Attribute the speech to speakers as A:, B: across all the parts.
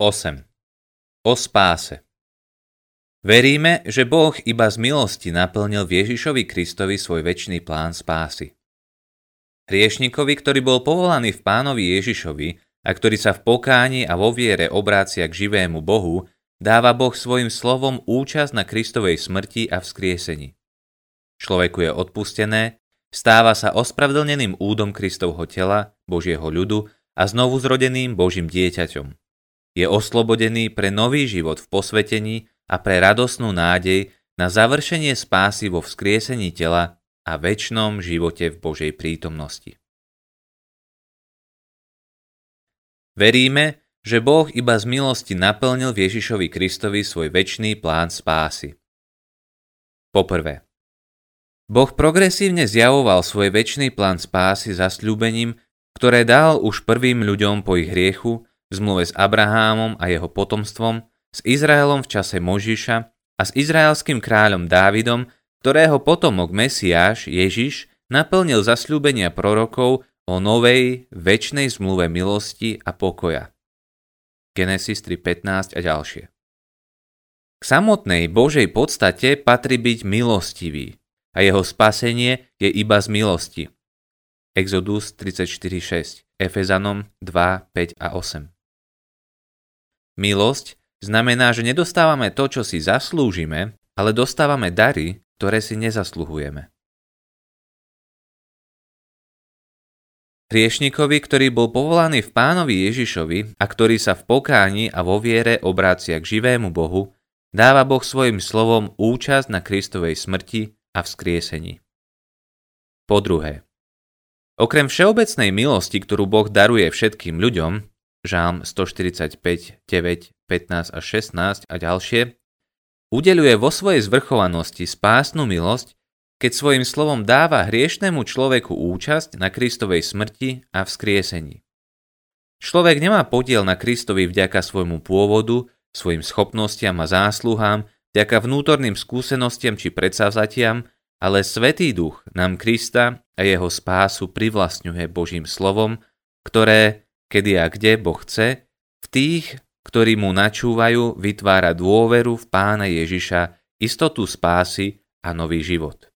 A: 8. O spáse Veríme, že Boh iba z milosti naplnil Ježišovi Kristovi svoj väčší plán spásy. Hriešnikovi, ktorý bol povolaný v pánovi Ježišovi a ktorý sa v pokáni a vo viere obrácia k živému Bohu, dáva Boh svojim slovom účasť na Kristovej smrti a vzkriesení. Človeku je odpustené, stáva sa ospravedlneným údom Kristovho tela, Božieho ľudu a znovu zrodeným Božím dieťaťom. Je oslobodený pre nový život v posvetení a pre radosnú nádej na završenie spásy vo vzkriesení tela a väčšnom živote v Božej prítomnosti. Veríme, že Boh iba z milosti naplnil Ježišovi Kristovi svoj väčší plán spásy. Poprvé, Boh progresívne zjavoval svoj väčší plán spásy zasľúbením ktoré dal už prvým ľuďom po ich hriechu, v zmluve s Abrahámom a jeho potomstvom, s Izraelom v čase Možiša a s izraelským kráľom Dávidom, ktorého potomok Mesiáš, Ježiš, naplnil zasľúbenia prorokov o novej, väčšnej zmluve milosti a pokoja. Genesis 3.15 a ďalšie. K samotnej Božej podstate patrí byť milostivý a jeho spasenie je iba z milosti – Exodus 34.6, Efezanom 2, 5 a 8. Milosť znamená, že nedostávame to, čo si zaslúžime, ale dostávame dary, ktoré si nezasluhujeme. Hriešnikovi, ktorý bol povolaný v pánovi Ježišovi a ktorý sa v pokáni a vo viere obrácia k živému Bohu, dáva Boh svojim slovom účasť na Kristovej smrti a vzkriesení. Po druhé, Okrem všeobecnej milosti, ktorú Boh daruje všetkým ľuďom, Žálm 145, 9, 15 a 16 a ďalšie, udeluje vo svojej zvrchovanosti spásnu milosť, keď svojim slovom dáva hriešnemu človeku účasť na Kristovej smrti a vzkriesení. Človek nemá podiel na Kristovi vďaka svojmu pôvodu, svojim schopnostiam a zásluhám, vďaka vnútorným skúsenostiam či predsavzatiam, ale Svetý duch nám Krista a jeho spásu privlastňuje Božím slovom, ktoré, kedy a kde Boh chce, v tých, ktorí mu načúvajú, vytvára dôveru v Pána Ježiša, istotu spásy a nový život.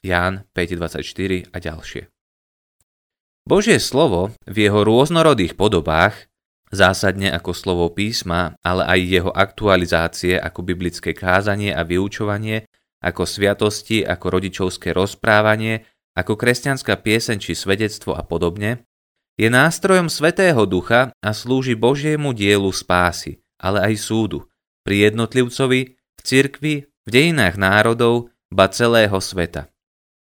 A: Ján 5.24 a ďalšie. Božie slovo v jeho rôznorodých podobách, zásadne ako slovo písma, ale aj jeho aktualizácie ako biblické kázanie a vyučovanie, ako sviatosti, ako rodičovské rozprávanie, ako kresťanská pieseň či svedectvo a podobne, je nástrojom Svetého Ducha a slúži Božiemu dielu spásy, ale aj súdu, pri jednotlivcovi, v cirkvi, v dejinách národov, ba celého sveta.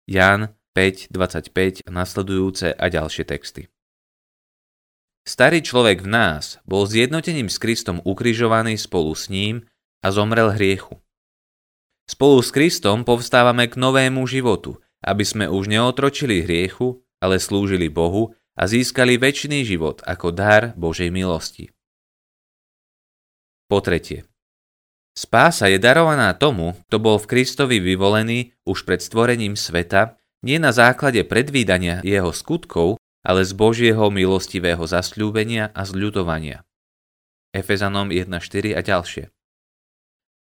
A: Jan 5.25 a nasledujúce a ďalšie texty. Starý človek v nás bol zjednotením s Kristom ukrižovaný spolu s ním a zomrel hriechu. Spolu s Kristom povstávame k novému životu, aby sme už neotročili hriechu, ale slúžili Bohu a získali väčší život ako dar Božej milosti. Po tretie. Spása je darovaná tomu, kto bol v Kristovi vyvolený už pred stvorením sveta, nie na základe predvídania jeho skutkov, ale z Božieho milostivého zasľúbenia a zľutovania. Efezanom 1.4 a ďalšie.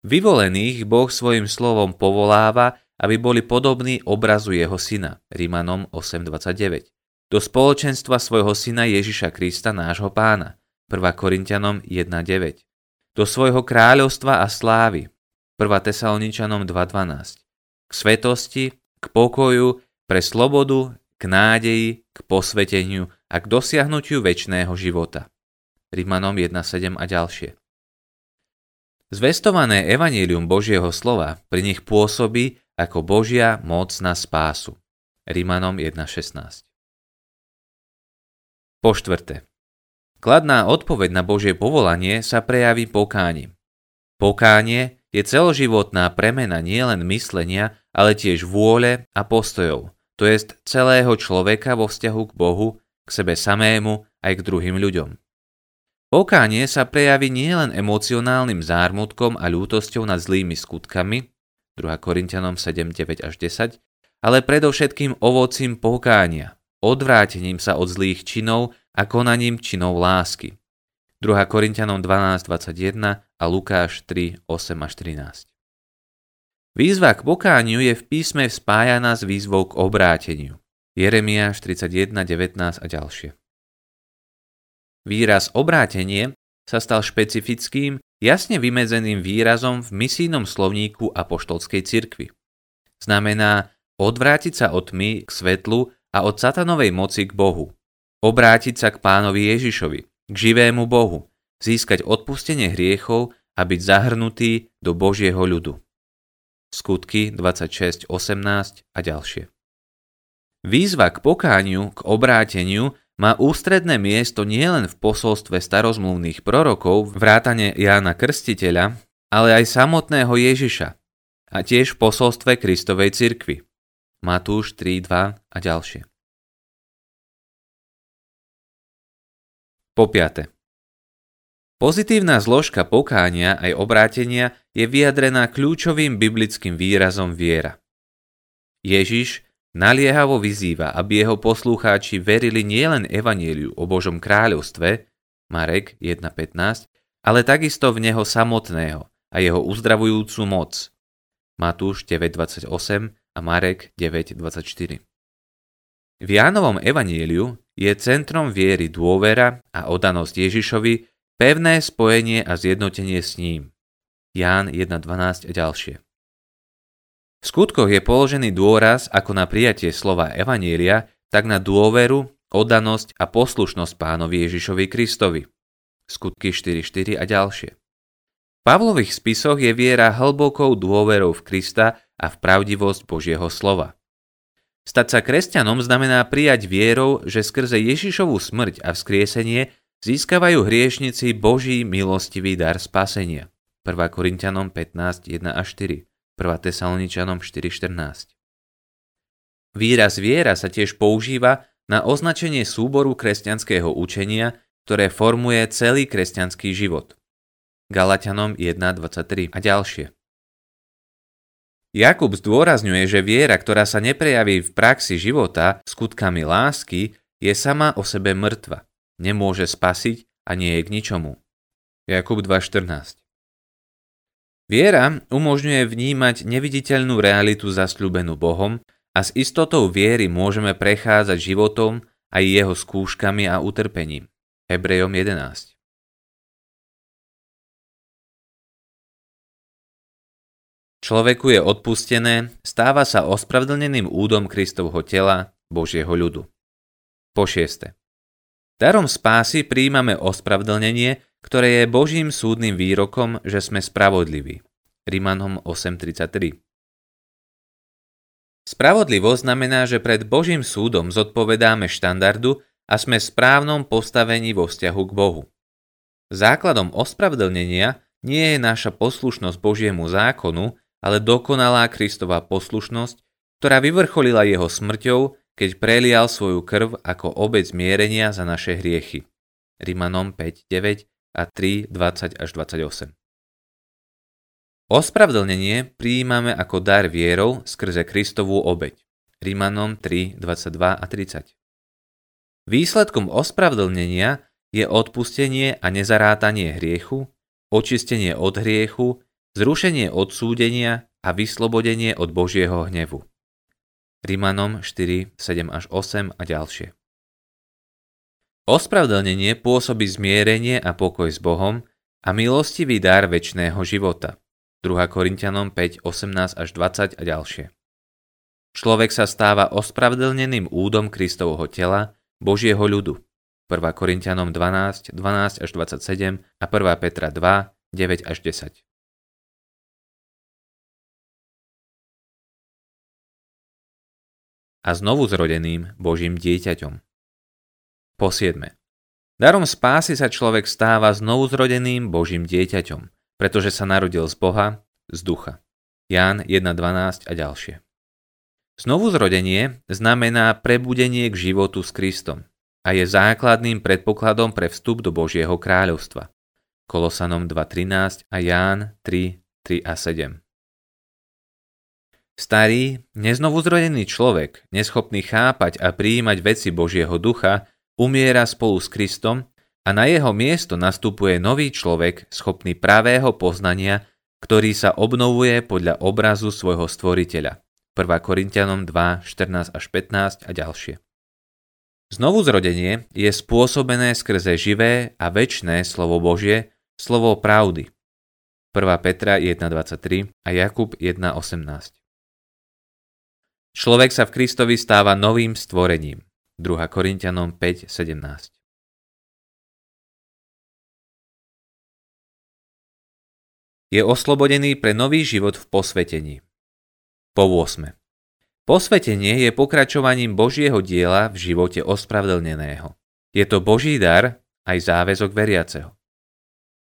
A: Vyvolených Boh svojim slovom povoláva, aby boli podobní obrazu jeho syna, Rímanom 8.29, do spoločenstva svojho syna Ježiša Krista nášho pána, 1 Korintianom 1.9, do svojho kráľovstva a slávy, 1 Tesaloničanom 2.12, k svetosti, k pokoju, pre slobodu, k nádeji, k posveteniu a k dosiahnutiu väčšného života. Rímanom 1.7 a ďalšie. Zvestované evanílium Božieho slova pri nich pôsobí ako Božia moc na spásu. Rímanom 1.16 Po štvrté. Kladná odpoveď na Božie povolanie sa prejaví pokáním. Pokánie je celoživotná premena nielen myslenia, ale tiež vôle a postojov, to jest celého človeka vo vzťahu k Bohu, k sebe samému aj k druhým ľuďom. Pokánie sa prejaví nielen emocionálnym zármutkom a ľútosťou nad zlými skutkami, 2 Korintianom 7, 9 až 10, ale predovšetkým ovocím pokánia, odvrátením sa od zlých činov a konaním činov lásky. 2 Korintianom 12.21 a Lukáš 3, 8 až 13. Výzva k pokániu je v písme spájaná s výzvou k obráteniu. Jeremiáš 31, 19 a ďalšie. Výraz obrátenie sa stal špecifickým, jasne vymedzeným výrazom v misijnom slovníku apoštolskej cirkvi. Znamená odvrátiť sa od tmy k svetlu a od satanovej moci k Bohu. Obrátiť sa k pánovi Ježišovi, k živému Bohu, získať odpustenie hriechov a byť zahrnutý do Božieho ľudu. Skutky 26.18 a ďalšie. Výzva k pokániu, k obráteniu má ústredné miesto nielen v posolstve starozmluvných prorokov, vrátane Jána Krstiteľa, ale aj samotného Ježiša a tiež v posolstve Kristovej cirkvi. Matúš 3.2 a ďalšie. Po piate. Pozitívna zložka pokánia aj obrátenia je vyjadrená kľúčovým biblickým výrazom viera. Ježiš naliehavo vyzýva, aby jeho poslucháči verili nielen evanieliu o Božom kráľovstve, Marek 1.15, ale takisto v neho samotného a jeho uzdravujúcu moc, Matúš 9.28 a Marek 9.24. V Jánovom evanieliu je centrom viery dôvera a odanosť Ježišovi Pevné spojenie a zjednotenie s ním. Ján 1.12 a ďalšie. V skutkoch je položený dôraz ako na prijatie slova Evanielia, tak na dôveru, oddanosť a poslušnosť pánovi Ježišovi Kristovi. Skutky 4.4 a ďalšie. V Pavlových spisoch je viera hlbokou dôverou v Krista a v pravdivosť Božieho slova. Stať sa kresťanom znamená prijať vierou, že skrze Ježišovú smrť a vzkriesenie získavajú hriešnici Boží milostivý dar spasenia. 1 Korintianom 15, 1 a 4, 1 Tesaloničanom 4.14. Výraz viera sa tiež používa na označenie súboru kresťanského učenia, ktoré formuje celý kresťanský život. Galatianom 1.23 a ďalšie. Jakub zdôrazňuje, že viera, ktorá sa neprejaví v praxi života skutkami lásky, je sama o sebe mŕtva nemôže spasiť a nie je k ničomu. Jakub 2.14 Viera umožňuje vnímať neviditeľnú realitu zasľúbenú Bohom a s istotou viery môžeme prechádzať životom aj jeho skúškami a utrpením. Hebrejom 11 Človeku je odpustené, stáva sa ospravedlneným údom Kristovho tela, Božieho ľudu. Po šieste. Darom spásy príjmame ospravedlnenie, ktoré je Božím súdnym výrokom, že sme spravodliví. Rimanom 8.33 Spravodlivosť znamená, že pred Božím súdom zodpovedáme štandardu a sme v správnom postavení vo vzťahu k Bohu. Základom ospravedlnenia nie je naša poslušnosť Božiemu zákonu, ale dokonalá Kristova poslušnosť, ktorá vyvrcholila jeho smrťou keď prelial svoju krv ako obec zmierenia za naše hriechy. Rimanom 5, 9 a 3, 20 až 28. Ospravedlnenie prijímame ako dar vierou skrze Kristovú obeď. Rimanom 3, 22 a 30. Výsledkom ospravedlnenia je odpustenie a nezarátanie hriechu, očistenie od hriechu, zrušenie odsúdenia a vyslobodenie od Božieho hnevu. Rimanom 4, 7 až 8 a ďalšie. Ospravedlnenie pôsobí zmierenie a pokoj s Bohom a milostivý dar väčšného života. 2 Korintianom 5, 18 až 20 a ďalšie. Človek sa stáva ospravedlneným údom Kristovho tela, Božieho ľudu. 1 Korintianom 12, 12 až 27 a 1 Petra 2, 9 až 10. a znovu zrodeným Božím dieťaťom. Po siedme. Darom spásy sa človek stáva znovu zrodeným Božím dieťaťom, pretože sa narodil z Boha, z ducha. Ján 1.12 a ďalšie. Znovu zrodenie znamená prebudenie k životu s Kristom a je základným predpokladom pre vstup do Božieho kráľovstva. Kolosanom 2.13 a Ján 3, 3 a 7. Starý, neznovuzrodený človek, neschopný chápať a prijímať veci Božieho ducha, umiera spolu s Kristom a na jeho miesto nastupuje nový človek schopný pravého poznania, ktorý sa obnovuje podľa obrazu svojho stvoriteľa. 1. Korintianom 2, 14 až 15 a ďalšie. Znovu zrodenie je spôsobené skrze živé a väčné slovo Božie, slovo pravdy. 1. Petra 1.23 a Jakub 1.18. Človek sa v Kristovi stáva novým stvorením. 2. Korintianom 5.17. je oslobodený pre nový život v posvetení. Po 8. Posvetenie je pokračovaním Božieho diela v živote ospravedlneného. Je to Boží dar aj záväzok veriaceho.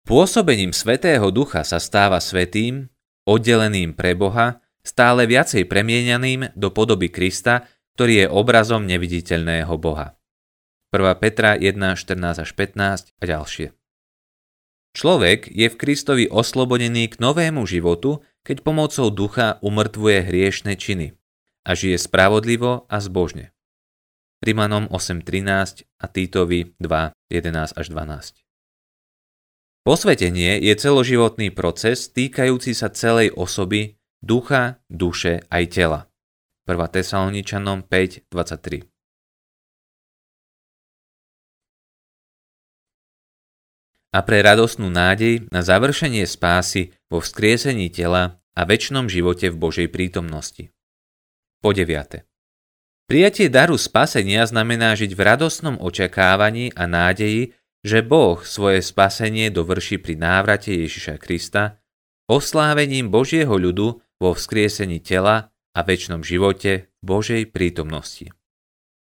A: Pôsobením Svetého Ducha sa stáva svetým, oddeleným pre Boha, stále viacej premienianým do podoby Krista, ktorý je obrazom neviditeľného Boha. 1. Petra 1, 14 až 15 a ďalšie. Človek je v Kristovi oslobodený k novému životu, keď pomocou ducha umrtvuje hriešne činy a žije spravodlivo a zbožne. Rimanom 8.13 a Týtovi 2.11 až 12. Posvetenie je celoživotný proces týkajúci sa celej osoby, ducha, duše aj tela. 1. Tesaloničanom 5.23 a pre radosnú nádej na završenie spásy vo vzkriesení tela a väčšnom živote v Božej prítomnosti. Po deviate. Prijatie daru spasenia znamená žiť v radosnom očakávaní a nádeji, že Boh svoje spasenie dovrší pri návrate Ježiša Krista, oslávením Božieho ľudu vo vzkriesení tela a väčšnom živote Božej prítomnosti.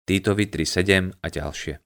A: Týtovi 3.7 a ďalšie.